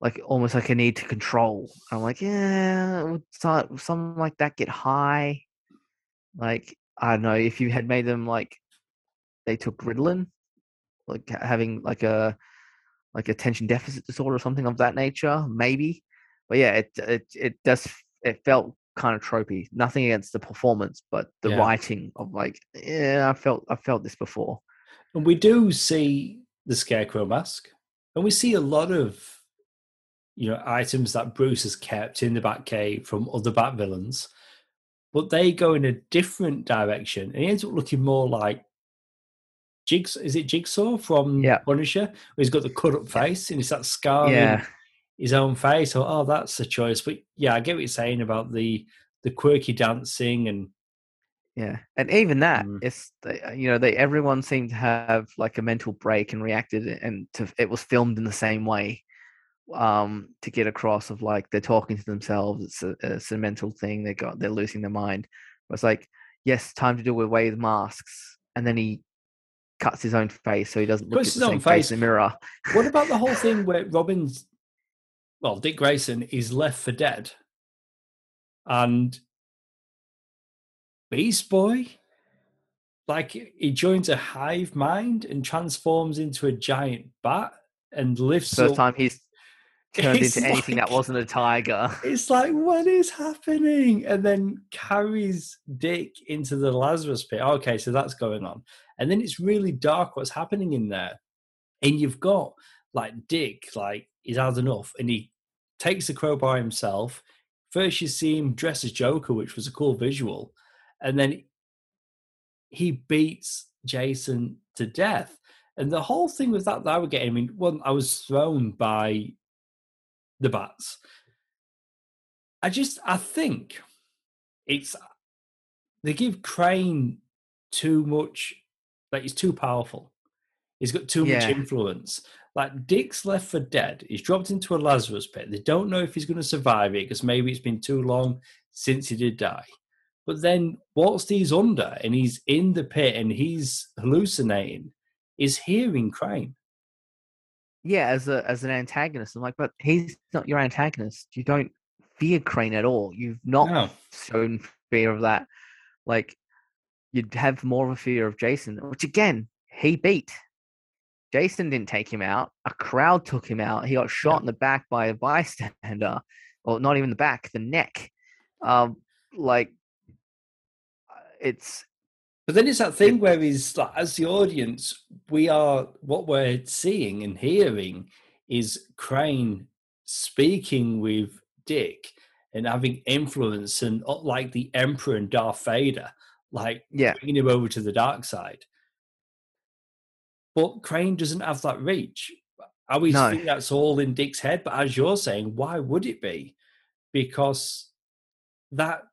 like almost like a need to control. I'm like, yeah, would something like that get high? Like, I don't know if you had made them like they took Ritalin, like having like a like attention deficit disorder or something of that nature, maybe. But yeah, it it it does it felt kind of tropey. Nothing against the performance, but the yeah. writing of like, yeah, I felt I felt this before. And we do see the scarecrow mask, and we see a lot of you know items that Bruce has kept in the Batcave from other Bat villains but they go in a different direction, and he ends up looking more like Jigsaw. Is it Jigsaw from yeah. Punisher? He's got the cut up face and he's that scar yeah. his own face. Oh, that's a choice. But yeah, I get what you're saying about the the quirky dancing and yeah, and even that, mm. it's you know they everyone seemed to have like a mental break and reacted, and to, it was filmed in the same way um to get across of like they're talking to themselves it's a, it's a mental thing they got they're losing their mind it's like yes time to do away with masks and then he cuts his own face so he doesn't look at his own face. in the mirror. What about the whole thing where robin's well dick grayson is left for dead? And beast boy like he joins a hive mind and transforms into a giant bat and lifts first up, time he's turned it's into anything like, that wasn't a tiger. It's like, what is happening? And then carries Dick into the Lazarus pit. Okay, so that's going on. And then it's really dark what's happening in there. And you've got like Dick, like, he's had enough. And he takes the crowbar himself. First, you see him dressed as Joker, which was a cool visual. And then he beats Jason to death. And the whole thing with that that I would get, I mean, one, I was thrown by the bats. I just I think it's they give Crane too much like he's too powerful. He's got too yeah. much influence. Like Dick's left for dead. He's dropped into a Lazarus pit. They don't know if he's going to survive it because maybe it's been too long since he did die. But then whilst he's under and he's in the pit and he's hallucinating, is hearing Crane yeah, as a as an antagonist, I'm like, but he's not your antagonist. You don't fear Crane at all. You've not no. shown fear of that. Like you'd have more of a fear of Jason, which again he beat. Jason didn't take him out. A crowd took him out. He got shot yeah. in the back by a bystander, or not even the back, the neck. Um, like it's but then it's that thing where he's like, as the audience, we are what we're seeing and hearing is Crane speaking with Dick and having influence and uh, like the Emperor and Darth Vader, like yeah. bringing him over to the dark side. But Crane doesn't have that reach. I always no. think that's all in Dick's head, but as you're saying, why would it be? Because that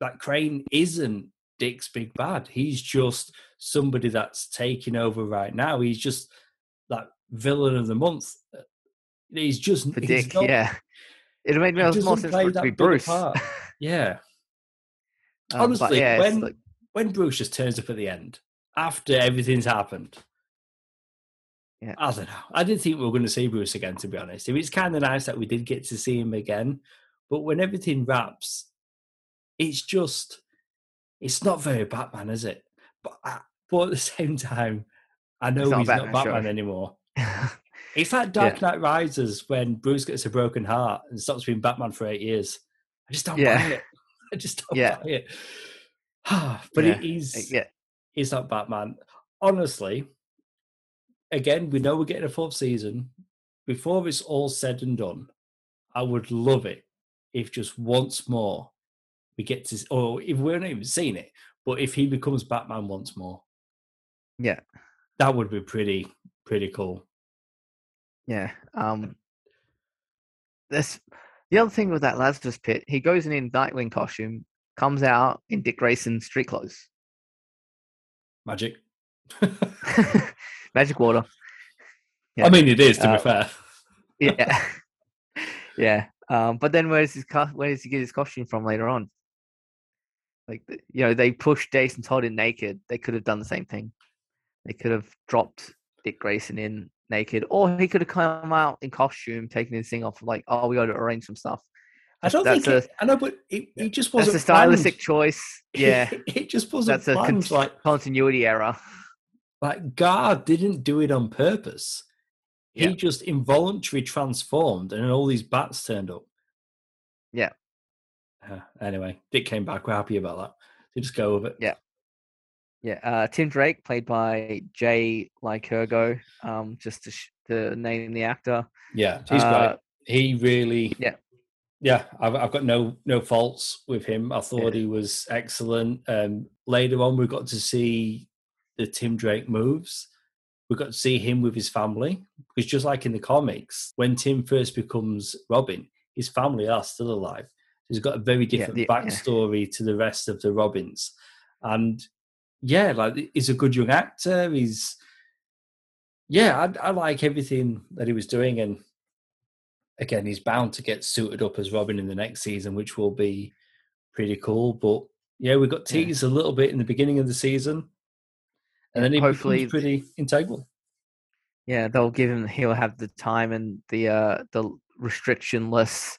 that Crane isn't Dick's big bad. He's just somebody that's taking over right now. He's just that villain of the month. Uh, he's just for Dick. Not, yeah, it made me more sense for to be Bruce. yeah. Um, Honestly, yeah, when like... when Bruce just turns up at the end after everything's happened, yeah. I don't know. I didn't think we were going to see Bruce again. To be honest, it's kind of nice that we did get to see him again. But when everything wraps, it's just it's not very Batman, is it? But I, but at the same time, I know he's, he's not Batman, not Batman anymore. It's like Dark Knight Rises when Bruce gets a broken heart and stops being Batman for eight years. I just don't Yeah. buy it. I just don't Yeah. buy it. but Yeah. he's yeah, is not Batman. Honestly, again, we know we're getting a fourth season. Before it's all said and done, I would love it if just once more we get to, or if we're not even seeing it, but if he becomes Batman once more, yeah, that would be pretty, pretty cool. yeah. Um, this the other thing with that Lazarus pit. He goes in in Nightwing costume, comes out in Dick Grayson street clothes, Magic. magic water. I mean, it is to Uh, be fair. Yeah, yeah. Um, but then where's his co- where does he get his costume from later on? Like you know, they pushed Jason Todd in naked. They could have done the same thing. They could have dropped Dick Grayson in naked, or he could have come out in costume, taking his thing off. Like, oh, we got to arrange some stuff. I don't that's think. It, I know, but it, it just wasn't That's a stylistic planned. choice. Yeah, it just wasn't that's a planned. con- like, continuity error. like Gar didn't do it on purpose. He Yeah. just involuntarily transformed, and all these bats turned up. Yeah. Uh, anyway, Dick came back. We're happy about that. So just go with it. Yeah. Yeah, uh, Tim Drake, played by Jay Lycurgo, um, just to, sh- to name the actor. Yeah, he's Uh, great. He really. yeah. Yeah, I've, I've got no no faults with him. I thought he was excellent. Um, later on, we got to see the Tim Drake moves. We got to see him with his family because just like in the comics, when Tim first becomes Robin, his family are still alive. He's got a very different the- yeah. backstory to the rest of the Robins, and yeah, like he's a good young actor. He's yeah, I, I like everything that he was doing, and again, he's bound to get suited up as Robin in the next season, which will be pretty cool. But yeah, we got Yeah. teased a little bit in the beginning of the season, and then he Hopefully- pretty integral. Yeah, they'll give him. He'll have the time and the uh, the restrictionless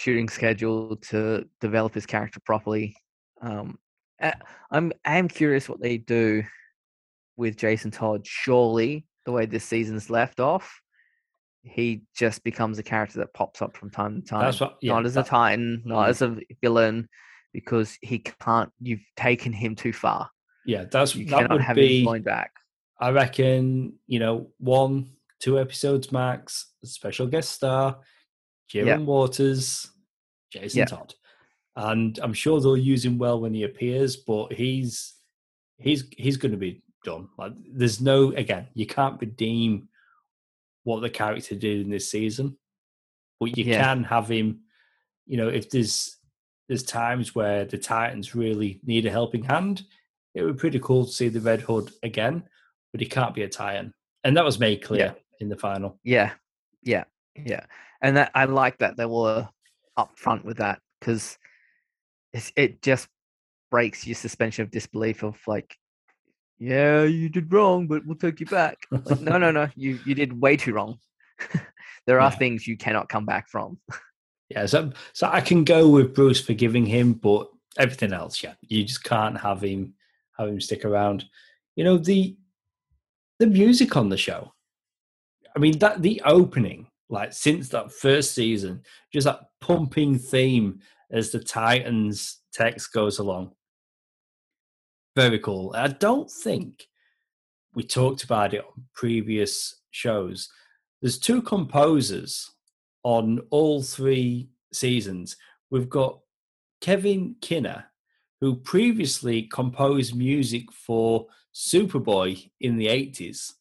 shooting schedule to develop his character properly. Um, I'm I'm curious what they do with Jason Todd. Surely, the way this season's left off, he just becomes a character that pops up from time to time. That's what. Yeah, not as a Titan, not Mhm. as a villain, because he can't. You've taken him too far. yeah, that's You that would have be. him going back. I reckon you know one, two episodes max. Special guest star, Yeah. Walters, Jason Yeah. Todd, and I'm sure they'll use him well when he appears. But he's he's he's going to be done. Like there's no again, you can't redeem what the character did in this season, but you Yeah. can have him. You know, if there's there's times where the Titans really need a helping hand, it would be pretty cool to see the Red Hood again, but he can't be a Titan, and that was made clear in the final. Yeah, yeah, yeah, and that I like that they were upfront with that because it just breaks your suspension of disbelief of like, yeah, you did wrong, but we'll take you back. Like, no, no, no, you you did way too wrong. there are Yeah. things you cannot come back from. Yeah, so so I can go with Bruce forgiving him, but everything else, yeah, you just can't have him have him stick around. You know the the music on the show. I mean that the opening, like since that first season, just that pumping theme as the Titans text goes along. Very cool. I don't think we talked about it on previous shows. There's two composers on all three seasons. We've got Kevin Kiner, who previously composed music for Superboy in the 80s.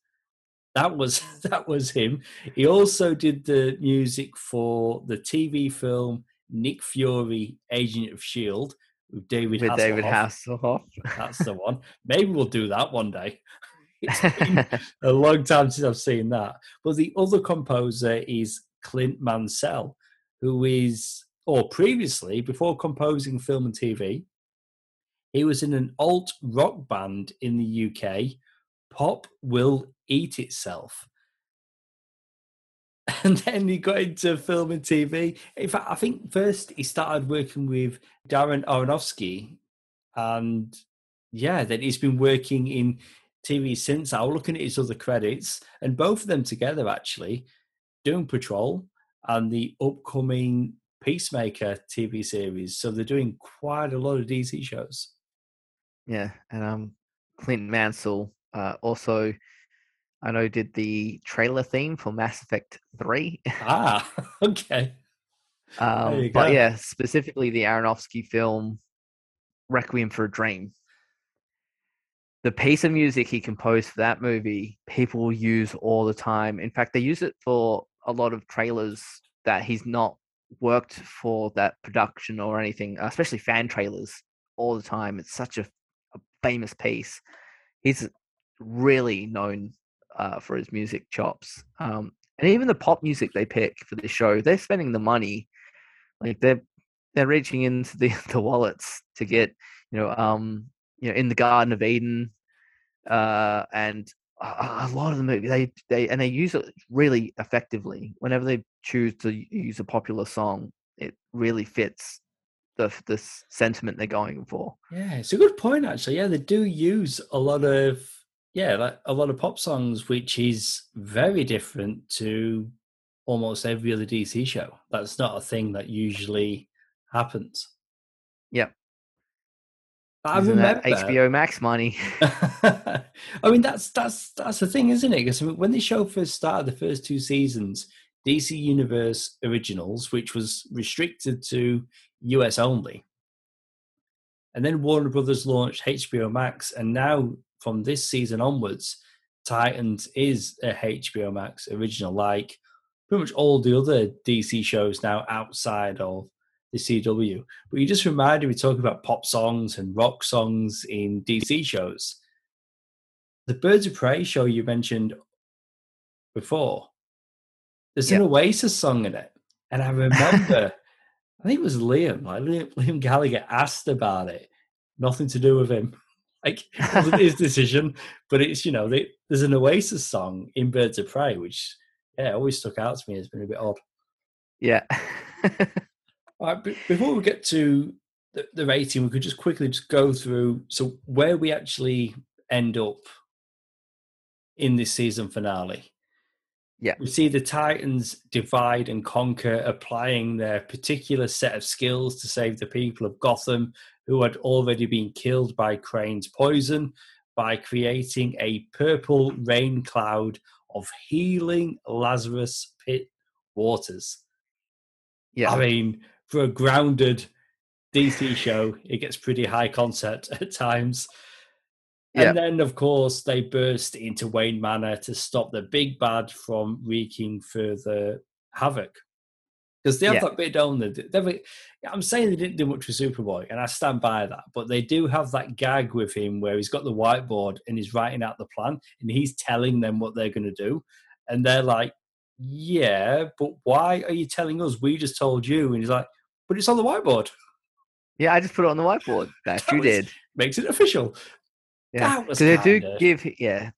That was that was him. He also did the music for the TV film Nick Fury, Agent of Shield, with David with David Hasselhoff. Hasselhoff. That's the one. Maybe we'll do that one day. It's been a long time since I've seen that. But the other composer is Clint Mansell, who is, or previously, before composing film and TV, he was in an alt rock band in the UK, Pop Will Eat Itself. And then he got into film and TV. In fact, I think first he started working with Darren Aronofsky. And yeah, then he's been working in TV since. I was looking at his other credits, and both of them together actually, Doom Patrol and the upcoming Peacemaker TV series. So they're doing quite a lot of DC shows. Yeah, and um, Clint Mansell uh, also, I know, did the trailer theme for Mass Effect Three. ah, okay. um, but yeah, specifically the Aronofsky film Requiem for a Dream. The piece of music he composed for that movie, people use all the time. In fact, they use it for a lot of trailers that he's not worked for that production or anything, especially fan trailers all the time. It's such a, a famous piece. He's really known uh, for his music chops. Um, and even the pop music they pick for the show, they're spending the money. Like they're they're reaching into the, the wallets to get, you know, um, you know, in the Garden of Eden, uh, and a, a lot of the movie they they and they use it really effectively. Whenever they choose to use a popular song, it really fits the the sentiment they're going for. Yeah, it's a good point actually. Yeah, they do use a lot of yeah, like a lot of pop songs, which is very different to almost every other DC show. That's not a thing that usually happens. Yep. I remember HBO Max money. I mean, that's that's that's the thing, isn't it? Because when the show first started, the first two seasons, DC Universe Originals, which was restricted to US only, and then Warner Brothers launched HBO Max, and now from this season onwards, Titans is a HBO Max original, like pretty much all the other DC shows now outside of the CW. But you just reminded me talking about pop songs and rock songs in DC shows. The Birds of Prey show you mentioned before, there's an Oasis song in it. And I remember, I think it was Liam, like Liam, Liam Gallagher asked about it. Nothing to do with him. Like, his decision, but it's, you know, they, there's an Oasis song in Birds of Prey, which, yeah, always stuck out to me. It's been a bit odd. Yeah. All right, before we get to the, the rating, we could just quickly just go through so where we actually end up in this season finale. Yeah. We see the Titans divide and conquer, applying their particular set of skills to save the people of Gotham who had already been killed by Crane's poison by creating a purple rain cloud of healing Lazarus pit waters. Yeah. I mean, for a grounded DC show, it gets pretty high concept at times. And then, of course, they burst into Wayne Manor to stop the big bad from wreaking further havoc. Because they have that bit, don't they? I'm saying they didn't do much with Superboy, and I stand by that. But they do have that gag with him where he's got the whiteboard and he's writing out the plan, and he's telling them what they're going to do, and they're like, "Yeah, but why are you telling us? We just told you." And he's like, but it's on the whiteboard. Yeah, I just put it on the whiteboard. That, that you did. Makes it official. Yeah, so they do give yeah,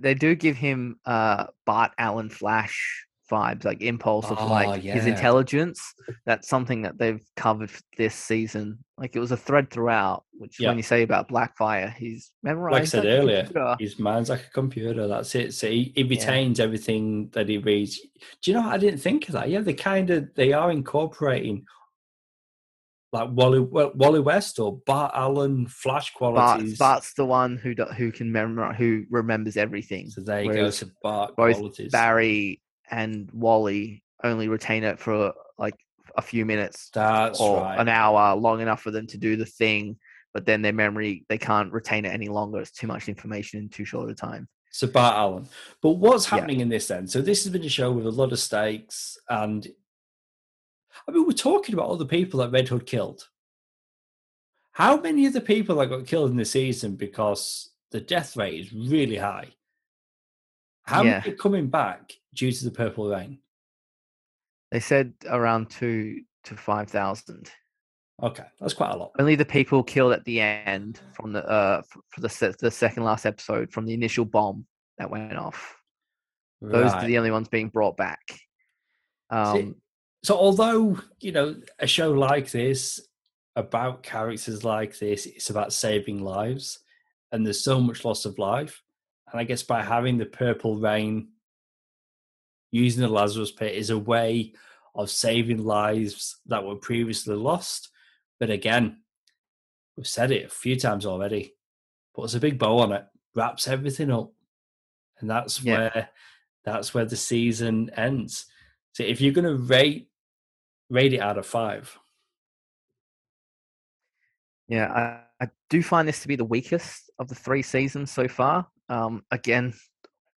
they do give him uh Bart Allen Flash vibes, like impulse of oh, like ah, yeah. his intelligence. That's something that they've covered this season. Like it was a thread throughout. Which yep. when you say about Blackfire, he's memorized. Like I said earlier, his mind's like a computer. That's it. So he, he retains yeah. everything that he reads. Do you know? I didn't think of that. Yeah, they kind of they are incorporating like Wally Wally West or Bart Allen Flash qualities. Bart, Bart's the one who who can remember who remembers everything. So there you go to Bart both qualities. Barry and Wally only retain it for like a few minutes That's or right. an hour, long enough for them to do the thing. But then their memory, they can't retain it any longer. It's too much information in too short a time. So Bart Allen. But what's happening yeah. in this then? So this has been a show with a lot of stakes, and I mean, we're talking about all the people that Red Hood killed. How many of the people that got killed in the season because the death rate is really high? How yeah. many are coming back due to the purple rain? They said around two to five thousand. Okay, that's quite a lot. Only the people killed at the end from the uh for the the second last episode from the initial bomb that went off. Those right. are the only ones being brought back. Um, so although you know a show like this about characters like this it's about saving lives and there's so much loss of life And I guess by having the purple rain, using the Lazarus pit is a way of saving lives that were previously lost. But again, we've said it a few times already. Puts a big bow on it, wraps everything up, and that's yeah. where that's where the season ends. So if you're going to rate rate it out of five, yeah, I, I do find this to be the weakest of the three seasons so far. Um, again,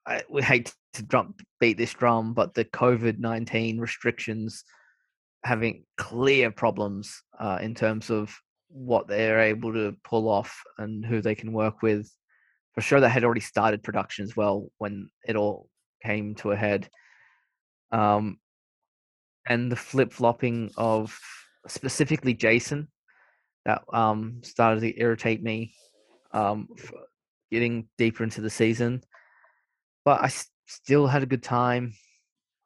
I, we hate to drum, beat this drum, but the COVID nineteen restrictions having clear problems uh, in terms of what they're able to pull off and who they can work with. For sure, they had already started production as well when it all came to a head. Um, and the flip flopping of specifically Jason that um, started to irritate me um, getting deeper into the season. But I s- still had a good time.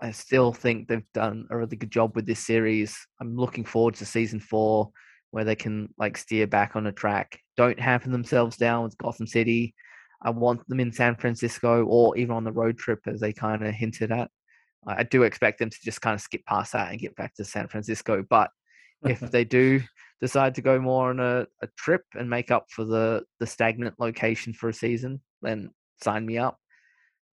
I still think they've done a really good job with this series. I'm looking forward to season four, where they can like steer back on a track. Don't hamper themselves down with Gotham City. I want them in San Francisco or even on the road trip, as they kind of hinted at. I do expect them to just kind of skip past that and get back to San Francisco. But if they do decide to go more on a, a trip and make up for the the stagnant location for a season, then sign me up.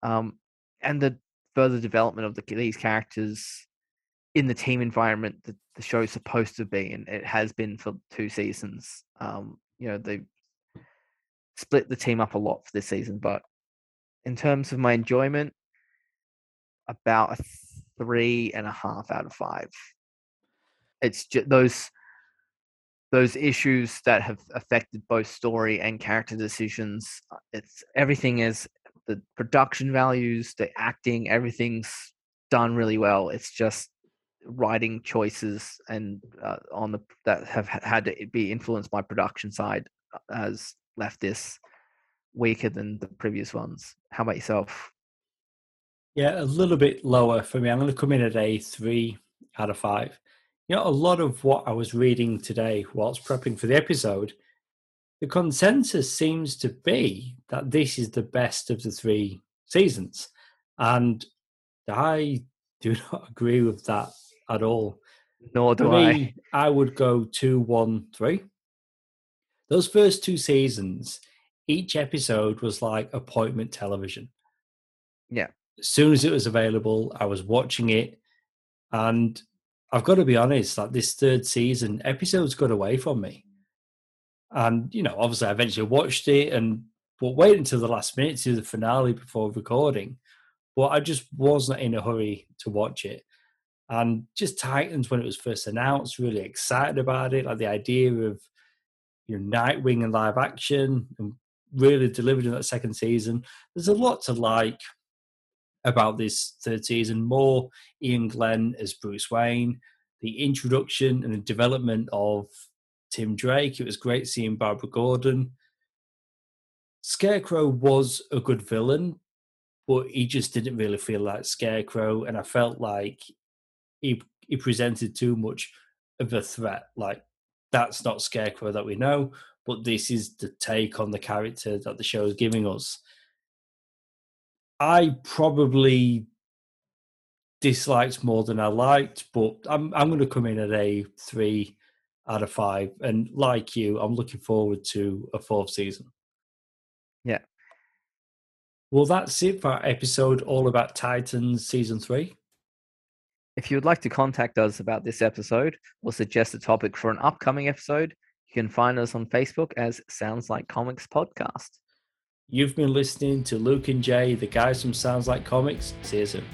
Um, and the further development of the, these characters in the team environment that the show is supposed to be, and it has been for two seasons. Um, you know, they split the team up a lot for this season, but in terms of my enjoyment, about a three and a half out of five. It's just those those issues that have affected both story and character decisions. Uh, it's everything is the production values, the acting, everything's done really well. It's just writing choices and uh, on the that have had to be influenced by production side uh, has left this weaker than the previous ones. How about yourself? Yeah, a little bit lower for me. I'm going to come in at a three out of five you know, a lot of what I was reading today whilst prepping for the episode, the consensus seems to be that this is the best of the three seasons. And I do not agree with that at all. Nor do me, I. I would go two, one, three. Those first two seasons, each episode was like appointment television. Yeah. As soon as it was available, I was watching it. And I've got to be honest, like this third season, episodes got away from me. And, you know, obviously I eventually watched it and but wait until the last minute to the finale before recording. But I just wasn't in a hurry to watch it. And just Titans when it was first announced, really excited about it, like the idea of you know Nightwing and live action and really delivered in that second season. There's a lot to like about this third season. More Iain Glen as Bruce Wayne, the introduction and the development of Tim Drake. It was great seeing Barbara Gordon. Scarecrow was a good villain, but he just didn't really feel like Scarecrow, and I felt like he he presented too much of a threat. Like that's not Scarecrow that we know, but this is the take on the character that the show is giving us. I probably disliked more than I liked, but I'm I'm going to come in at a three out of five. And like you, I'm looking forward to a fourth season. Yeah. Well, that's it for our episode all about Titans season three. If you would like to contact us about this episode or suggest a topic for an upcoming episode, you can find us on Facebook as Sounds Like Comics Podcast. You've been listening to Luke and Jay, the guys from Sounds Like Comics. See you soon.